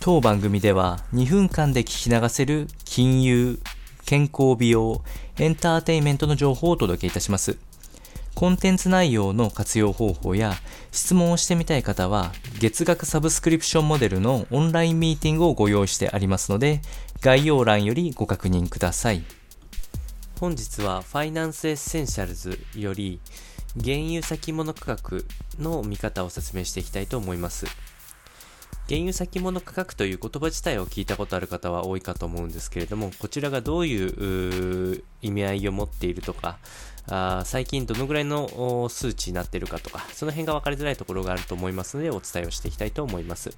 当番組では2分間で聞き流せる金融、健康美容、エンターテインメントの情報をお届けいたします。コンテンツ内容の活用方法や質問をしてみたい方は月額サブスクリプションモデルのオンラインミーティングをご用意してありますので概要欄よりご確認ください。本日は Finance Essentials より原油先物価格の見方を説明していきたいと思います。原油先物価格という言葉自体を聞いたことある方は多いかと思うんですけれども、こちらがどういう意味合いを持っているとか、あ最近どのぐらいの数値になっているかとか、その辺が分かりづらいところがあると思いますので、お伝えをしていきたいと思います。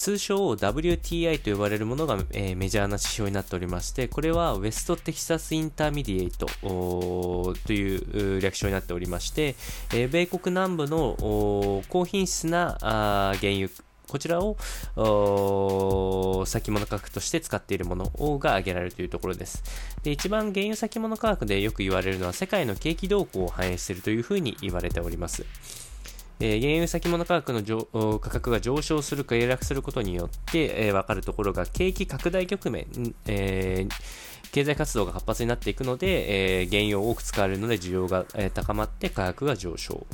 通称 WTI と呼ばれるものが、えー、メジャーな指標になっておりまして、これは West Texas Intermediateという略称になっておりまして、えー、米国南部の高品質な原油こちらを先物価格として使っているものが挙げられるというところです。で一番原油先物価格でよく言われるのは世界の景気動向を反映しているというふうに言われております。えー、原油先物価格の価格が上昇するか下落することによって、えー、分かるところが景気拡大局面、えー経済活動が活発になっていくので、えー、原油を多く使われるので需要が、えー、高まって価格が上昇、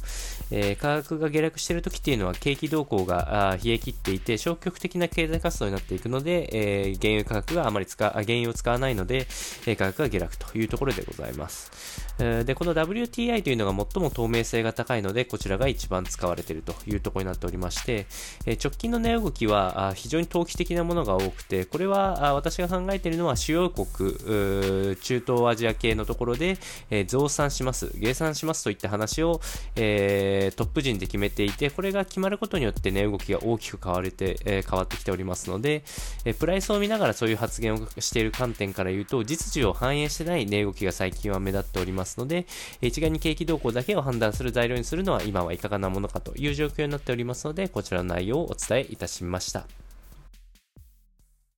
えー、価格が下落している時っていうのは景気動向があ冷え切っていて消極的な経済活動になっていくので、えー、原油価格があまり使原油を使わないので、えー、価格が下落というところでございます、えー、でこの WTI というのが最も透明性が高いのでこちらが一番使われているというところになっておりまして、えー、直近の値動きはあ非常に投機的なものが多くてこれはあ私が考えているのは主要国中東アジア系のところで、えー、増産します、減産しますといった話を、えー、トップ陣で決めていて、これが決まることによって値、ね、動きが大きく変われて、えー、変わってきておりますので、えプライスを見ながらそういう発言をしている観点から言うと、実需を反映してない値動きが最近は目立っておりますので、一概に景気動向だけを判断する材料にするのは今はいかがなものかという状況になっておりますので、こちらの内容をお伝えいたしました。